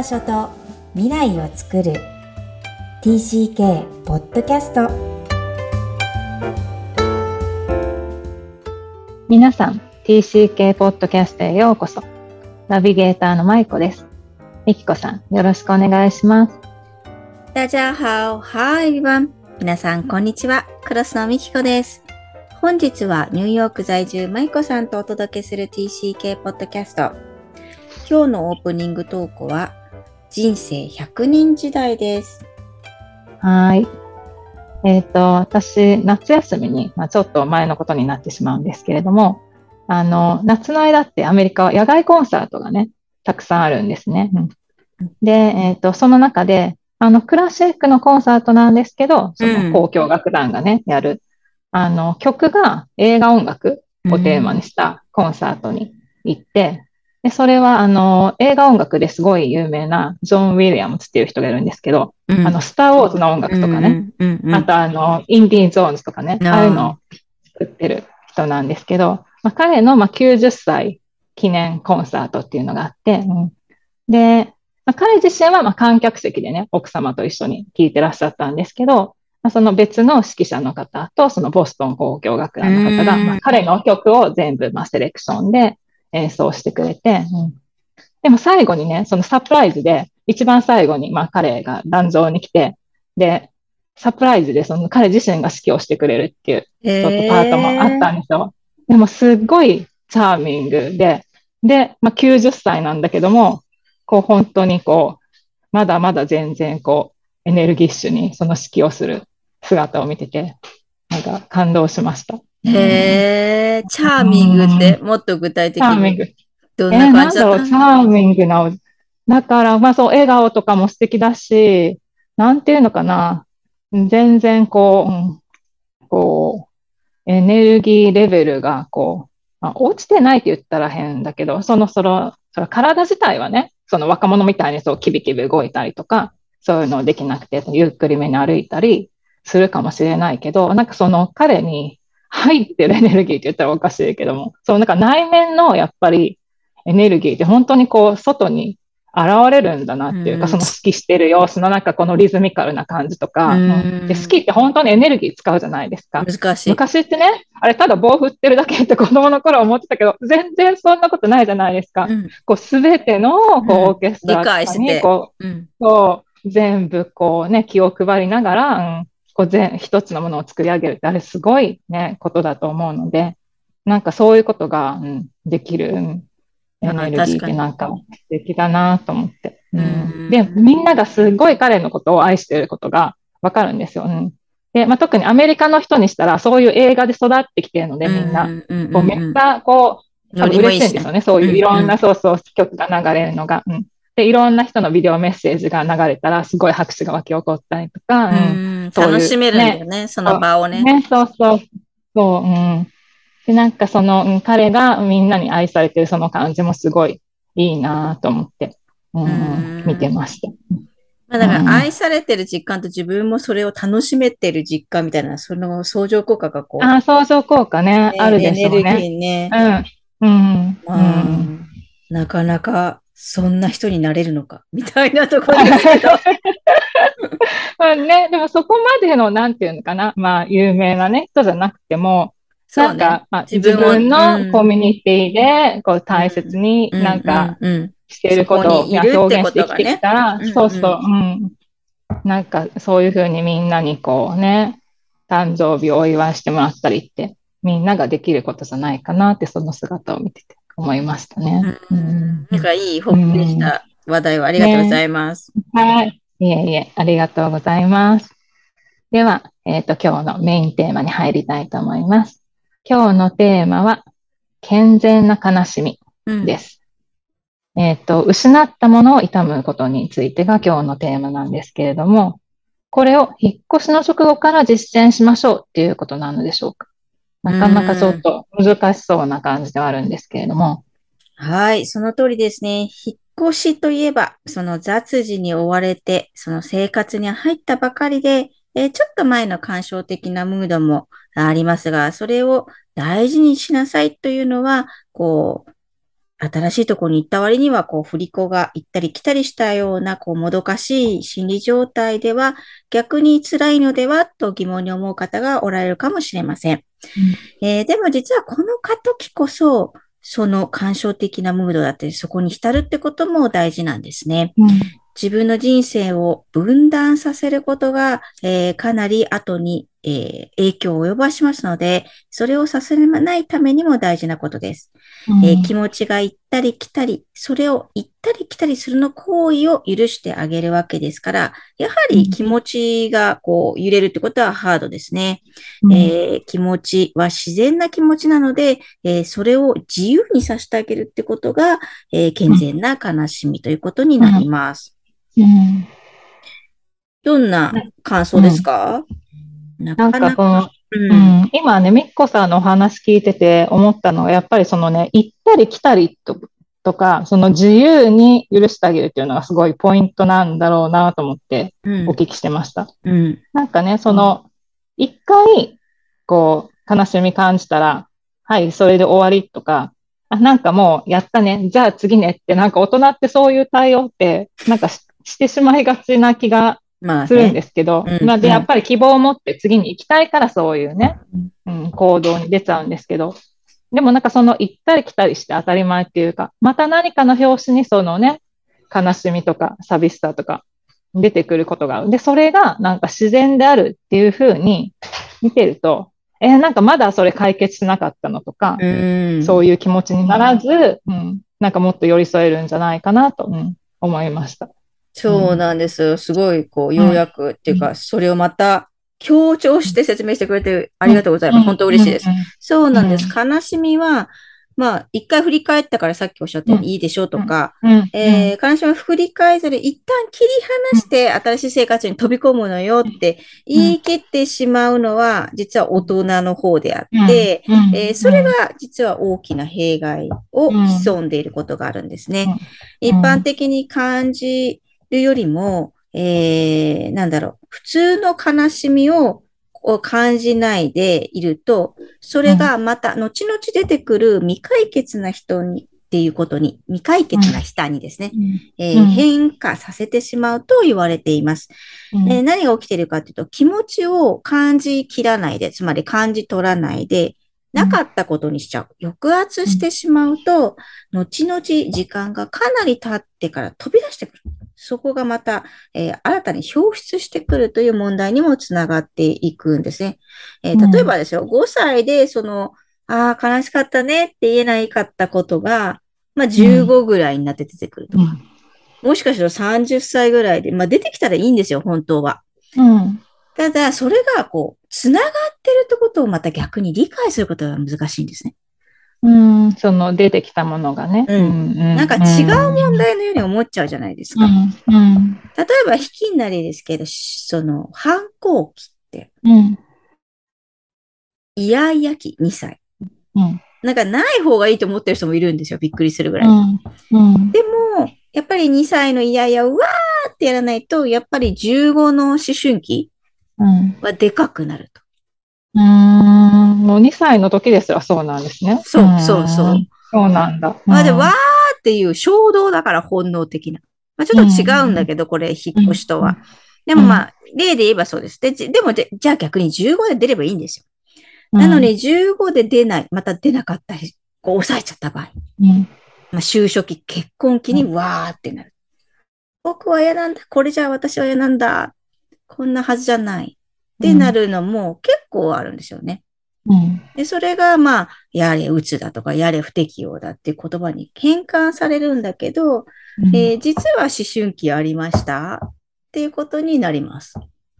場所と未来を作る。TCK ポッドキャスト皆さん TCK ポッドキャストへようこそ。ナビゲーターのまいこです。みきこさんよろしくお願いします。大家好。Hi everyone 皆さんこんにちは。クロスのみきこです。本日はニューヨーク在住まいこさんとお届けする TCK ポッドキャスト今日のオープニングトークは人生100年時代です。はい。えっ、ー、と、私、夏休みに、まあ、ちょっと前のことになってしまうんですけれども、あの、夏の間ってアメリカは野外コンサートがね、たくさんあるんですね。うん、で、えっ、ー、と、その中で、あの、クラシックのコンサートなんですけど、その交響楽団がね、うん、やる、あの、曲が映画音楽をテーマにしたコンサートに行って、で、それは、あの、映画音楽ですごい有名なジョン・ウィリアムズっていう人がいるんですけど、うん、あの、スター・ウォーズの音楽とかね、うんうん、あと、あの、インディー・ゾーンズとかね、ああいうのを作ってる人なんですけど、まあ、彼の、まあ、90歳記念コンサートっていうのがあって、で、まあ、彼自身は、まあ、観客席でね、奥様と一緒に聴いてらっしゃったんですけど、まあ、その別の指揮者の方と、そのボストン交響楽団の方が、まあ、彼の曲を全部、まあ、セレクションで、演奏してくれて、うん、でも最後にね、そのサプライズで、一番最後に、まあ彼が壇上に来て、で、サプライズでその彼自身が指揮をしてくれるっていう、ちょっとパートもあったんですよ。でもすっごいチャーミングで、で、まあ90歳なんだけども、こう本当にこう、まだまだ全然こう、エネルギッシュにその指揮をする姿を見てて、なんか感動しました。へえ、チャーミングってもっと具体的に。チャーミング。どんな感じだった、えー、なんだろう、チャーミングな。だから、まあそう、笑顔とかも素敵だし、なんていうのかな。全然こう、うん、こう、エネルギーレベルがこう、まあ、落ちてないって言ったら変だけど、その、その、その体自体はね、その若者みたいにそうキビキビ動いたりとか、そういうのできなくて、ゆっくりめに歩いたりするかもしれないけど、なんかその彼に入ってるエネルギーって言ったらおかしいけども、そうなんか内面のやっぱりエネルギーって本当にこう外に現れるんだなっていうか、うん、その好きしてる様子のなんかこのリズミカルな感じとか、うん、で好きって本当にエネルギー使うじゃないですか。難しい。昔ってね、あれただ棒振ってるだけって子供の頃思ってたけど、全然そんなことないじゃないですか。うん、こうすべてのこうオーケストラにこう、こう全部こうね、気を配りながら、こう全、一つのものを作り上げるって、あれすごいね、ことだと思うので、なんかそういうことが、うん、できる、うん、エネルギーってなんか素敵だなと思って。うん、で、みんながすごい彼のことを愛していることがわかるんですよ。うん、で、まあ、特にアメリカの人にしたら、そういう映画で育ってきてるので、みんな、こうめっちゃ、こう、嬉しいんですよね。そういういろんな、そうそう、曲が流れるのが。うんで、いろんな人のビデオメッセージが流れたら、すごい拍手が湧き起こったりとか、うん、楽しめるんだよね、その場をね。ね、そうそう。そう、うん。で、なんかその、うん、彼がみんなに愛されてるその感じもすごいいいなと思って、うん、見てました。まあ、だから愛されてる実感と自分もそれを楽しめてる実感みたいな、その相乗効果がこう。ああ、相乗効果ね、あるでしょうね。エネルギーね。うん。うん。うん、なかなかそんな人になれるのか、みたいなところですけど。まあね、でもそこまでの、なんていうのかな、まあ、有名なね、人じゃなくても、なんか、まあ、自分のコミュニティで、こう、大切になんか、していることを表現してきてきたら、そうそう、うん。なんか、そういうふうにみんなにこうね、誕生日をお祝いしてもらったりって、みんなができることじゃないかなって、その姿を見てて。思いましたね。うん、なんかいいホップでした話題をありがとうございます。ね、はい。いえいえ、ありがとうございます。では、えっ、ー、と、今日のメインテーマに入りたいと思います。今日のテーマは、健全な悲しみです。うん、えっ、ー、と、失ったものを痛むことについてが今日のテーマなんですけれども、これを引っ越しの直後から実践しましょうっていうことなのでしょうか？なかなかちょっと難しそうな感じではあるんですけれども。はい、その通りですね。引っ越しといえば、その雑事に追われて、その生活に入ったばかりで、えー、ちょっと前の感傷的なムードもありますが、それを大事にしなさいというのは、こう、新しいところに行った割には、こう、振り子が行ったり来たりしたような、こう、もどかしい心理状態では、逆に辛いのではと疑問に思う方がおられるかもしれません。うん、えー、でも実はこの過渡期こそ、その感傷的なムードだったり、そこに浸るってことも大事なんですね。うん、自分の人生を分断させることが、えー、かなり後に、えー、影響を及ぼしますので、それをさせないためにも大事なことです。うん、えー、気持ちが行ったり来たり、それを行ったり来たりするの行為を許してあげるわけですから、やはり気持ちがこう揺れるってことはハードですね。うん、えー、気持ちは自然な気持ちなので、えー、それを自由にさせてあげるってことが、えー、健全な悲しみということになります。うん、どんな感想ですか、なかなかうん、今ね、みっこさんのお話聞いてて思ったのは、やっぱりそのね、行ったり来たりととか、その自由に許してあげるっていうのがすごいポイントなんだろうなと思ってお聞きしてました。うん、なんかね、その、一回、こう、悲しみ感じたら、はい、それで終わりとか、あ、なんかもうやったね、じゃあ次ねって、なんか大人ってそういう対応って、なんかしてしまいがちな気がするんですけど、まあ、ねうん、まあ、で、やっぱり希望を持って次に行きたいからそういうね、うん、行動に出ちゃうんですけど、でもなんかその行ったり来たりして当たり前っていうか、また何かの表紙にそのね、悲しみとか寂しさとか出てくることがある。で、それがなんか自然であるっていうふうに見てると、えー、なんかまだそれ解決しなかったのとか、うそういう気持ちにならず、うん、なんかもっと寄り添えるんじゃないかなと、うん、思いました。そうなんですよ。すごい、こう、ようやく、っていうか、それをまた強調して説明してくれてありがとうございます。本当嬉しいです。そうなんです。悲しみは、まあ、一回振り返ったからさっきおっしゃったようにいいでしょうとか、えー、悲しみを振り返ずに一旦切り離して新しい生活に飛び込むのよって言い切ってしまうのは、実は大人の方であって、えー、それが実は大きな弊害を潜んでいることがあるんですね。一般的に感じるよりも、えー、なんだろう、普通の悲しみを感じないでいると、それがまた後々出てくる未解決な人に、っていうことに、未解決な人にですね、うん、えー、変化させてしまうと言われています、うん、えー、何が起きているかというと、気持ちを感じきらないで、つまり感じ取らないで、なかったことにしちゃう。抑圧してしまうと、後々時間がかなり経ってから飛び出してくる。そこがまた、えー、新たに表出してくるという問題にもつながっていくんですね。えー、例えばですよ、うん、5歳でその、ああ、悲しかったねって言えないかったことが、まあ15ぐらいになって出てくるとか。うん、もしかしたら30歳ぐらいで、まあ出てきたらいいんですよ、本当は。うん、ただ、それがこう、つながってるってことをまた逆に理解することが難しいんですね。うん、その出てきたものがね。うん。なんか違う問題のように思っちゃうじゃないですか。うん。うん、例えば、引きなりですけど、その、反抗期って、うん。イヤイヤ期2歳。うん。なんかない方がいいと思ってる人もいるんですよ。びっくりするぐらい。うん。うん、でも、やっぱり2歳のイヤイヤをわーってやらないと、やっぱり15の思春期はでかくなると。うん、もう2歳の時ですよ、そうなんですね。そう、そう、そう。そうなんだ。まあで、わーっていう衝動だから本能的な。まあちょっと違うんだけど、これ、引っ越しとは。でもまあ、例で言えばそうです。で、でもじゃあ逆に15で出ればいいんですよ。なのに15で出ない、また出なかったり、こう抑えちゃった場合。うん、まあ就職期、結婚期にわーってなる。僕は嫌なんだ。これじゃあ私は嫌なんだ。こんなはずじゃない。ってなるのも結構あるんですよね。うん、で、それが、まあ、やれうつだとか、やれ不適応だって言葉に変換されるんだけど、うん、えー、実は思春期ありましたっていうことになります。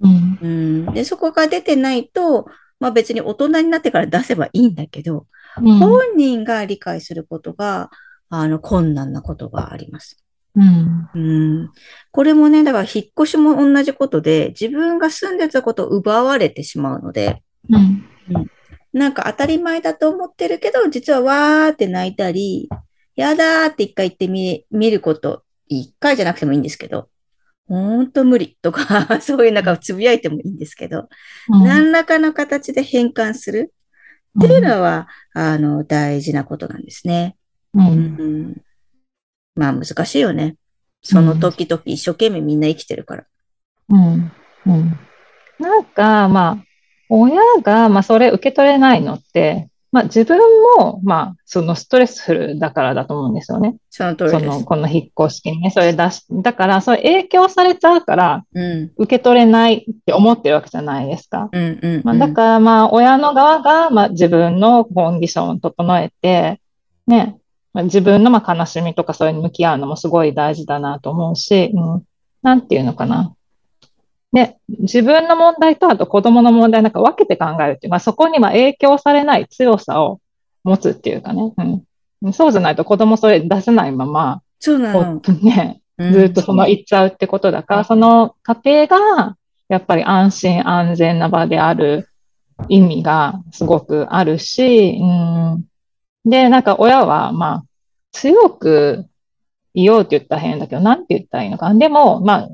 うん、うん、で、そこが出てないと、まあ別に大人になってから出せばいいんだけど、本人が理解することが、あの、困難なことがあります。うん、うん。これもね、だから引っ越しも同じことで、自分が住んでたことを奪われてしまうので、うん、うん、なんか当たり前だと思ってるけど、実はわーって泣いたり、やだーって一回言ってみ、見ること、一回じゃなくてもいいんですけど、ほんと無理 とかそういうなんかつぶやいてもいいんですけど、うん、何らかの形で変換するっていうのは、あの、大事なことなんですね。う。うんん。まあ難しいよね。その時々一生懸命みんな生きてるから。うん。うん。なんか、まあ、親が、まあ、それ受け取れないのって、まあ、自分も、まあ、そのストレスフルだからだと思うんですよね。その通りその。この引っ越しにね、それ出し、だから、それ影響されちゃうから、うん。受け取れないって思ってるわけじゃないですか。うんうん、うん。まあ、だから、まあ、親の側が、まあ、自分のコンディションを整えて、ね、まあ、自分の、まあ、悲しみとかそれに向き合うのもすごい大事だなと思うし、うん、なんていうのかな。で、自分の問題とあと子供の問題なんか分けて考えるっていう、まあ、そこにまあ影響されない強さを持つっていうかね、うん。そうじゃないと子供それ出せないまま、そうなの。ね、うんずっとその行っちゃうってことだから、その家庭がやっぱり安心安全な場である意味がすごくあるし、うん、で、なんか親はまあ強くいようって言ったら変だけど、なんて言ったらいいのかな。でも、まあ、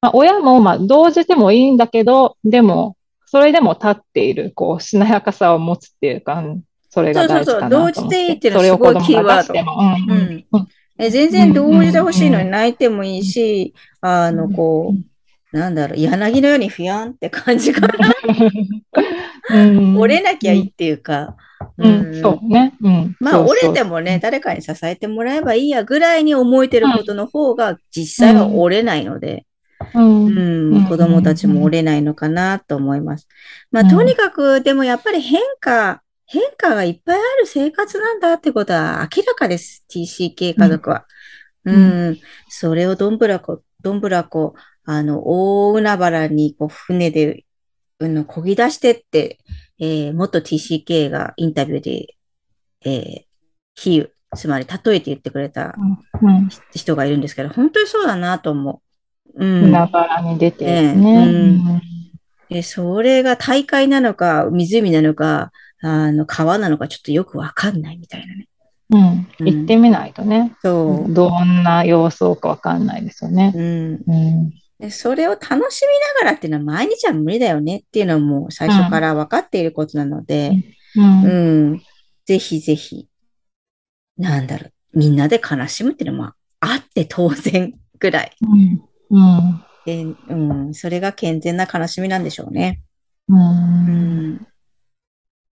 まあ、親もまあ動じてもいいんだけど、でも、それでも立っている、こう、しなやかさを持つっていうか、うんそれが大事かなと思って。そうそうそう動じていいっていうのそれをはすごいキーワードうんううんん。え全然同時で欲しいのに泣いてもいいし、あの、こう、なんだろう、柳のようにふやんって感じかな。うん 折れなきゃいいっていうか、うん、そうね。うん。まあ、折れてもね、誰かに支えてもらえばいいやぐらいに思えてることの方が、実際は折れないので、うん。子供たちも折れないのかなと思います。まあ、うんとにかく、でもやっぱり変化、変化がいっぱいある生活なんだってことは明らかです。TCK 家族は。ううんん、それをどんぶらこ、どんぶらこ、あの、大海原にこう船で、うん、漕ぎ出してって、えー、元 TCK がインタビューで、えー、比喩、つまり例えて言ってくれたうん。人がいるんですけど、本当にそうだなと思う。うん。海原に出てるええね。で、それが大海なのか、湖なのか、あの、川なのか、ちょっとよくわかんないみたいなね。うん。うん行ってみないとね。そどんな様相かわかんないですよねう。。うん。うん。でそれを楽しみながらっていうのは毎日は無理だよねっていうのはもう最初から分かっていることなので、う。うんん。ぜひぜひ、なんだろう、みんなで悲しむっていうのもあって当然ぐらい。うん。うん。でうん、それが健全な悲しみなんでしょうね。う。うんん。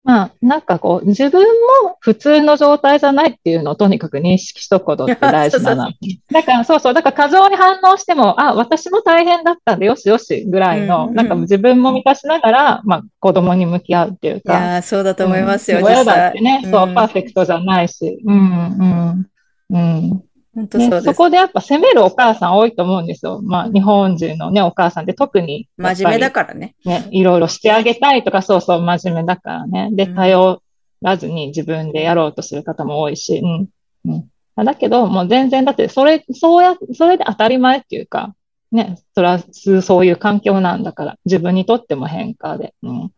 まあ、なんかこう、自分も普通の状態じゃないっていうのをとにかく認識しとくことって大事だな。だから、そうそう、だから過剰に反応しても、あ、私も大変だったんで、よしよしぐらいの、うんなんか自分も満たしながら、まあ、子供に向き合うっていういか。やーそうだと思いますよ、うん実親だってね、際。そう、んパーフェクトじゃないし。うん、うん、うん。本当そうね、です。そこでやっぱ責めるお母さん多いと思うんですよ。まあ、日本人のね、お母さんって特に、真面目だからね。ね、いろいろしてあげたいとか、そうそう、真面目だからね。で、うん頼らずに自分でやろうとする方も多いし、うん。うん。だけど、もう全然、だって、それ、そうや、それで当たり前っていうか、ね、それはそういう環境なんだから、自分にとっても変化で、うん。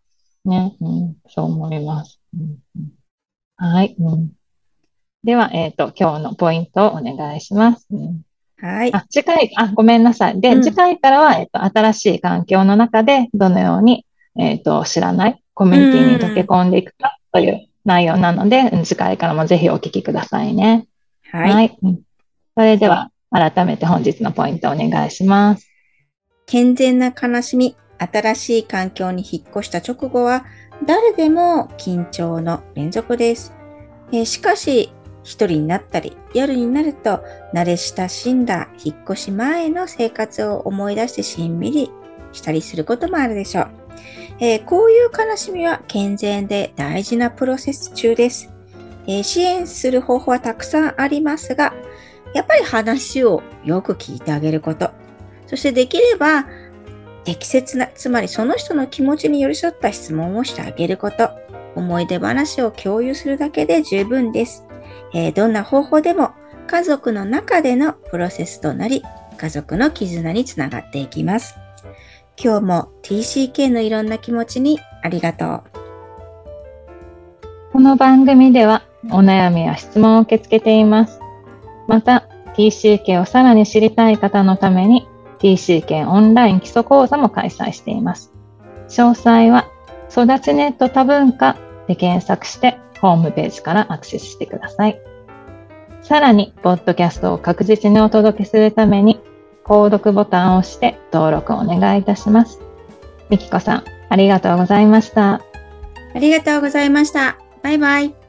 ね、うん、そう思います。うんうん、はい、うん。では、えっ、と、今日のポイントをお願いします。うんはい。あ、次回、あ、ごめんなさい。で、うん次回からは、えっと、新しい環境の中で、どのように、えっと、知らないコミュニティに溶け込んでいくかという内容なので、うん次回からもぜひお聞きくださいね。はい。うんそれでは、改めて本日のポイントお願いします。健全な悲しみ、新しい環境に引っ越した直後は、誰でも緊張の連続です。えーしかし、一人になったり、夜になると、慣れ親しんだ引っ越し前の生活を思い出してしんみりしたりすることもあるでしょう。えーこういう悲しみは健全で大事なプロセス中です。えー支援する方法はたくさんありますが、やっぱり話をよく聞いてあげること。そしてできれば、適切な、つまりその人の気持ちに寄り添った質問をしてあげること。思い出話を共有するだけで十分です。えーどんな方法でも家族の中でのプロセスとなり、家族の絆につながっていきます。今日も TCK のいろんな気持ちにありがとう。この番組では、お悩みや質問を受け付けています。また、TCK をさらに知りたい方のために、TCK オンライン基礎講座も開催しています。詳細は、育ちネット多文化で検索して、ホームページからアクセスしてください。さらに、ポッドキャストを確実にお届けするために、購読ボタンを押して登録をお願いいたします。みきこさん、ありがとうございました。ありがとうございました。バイバイ。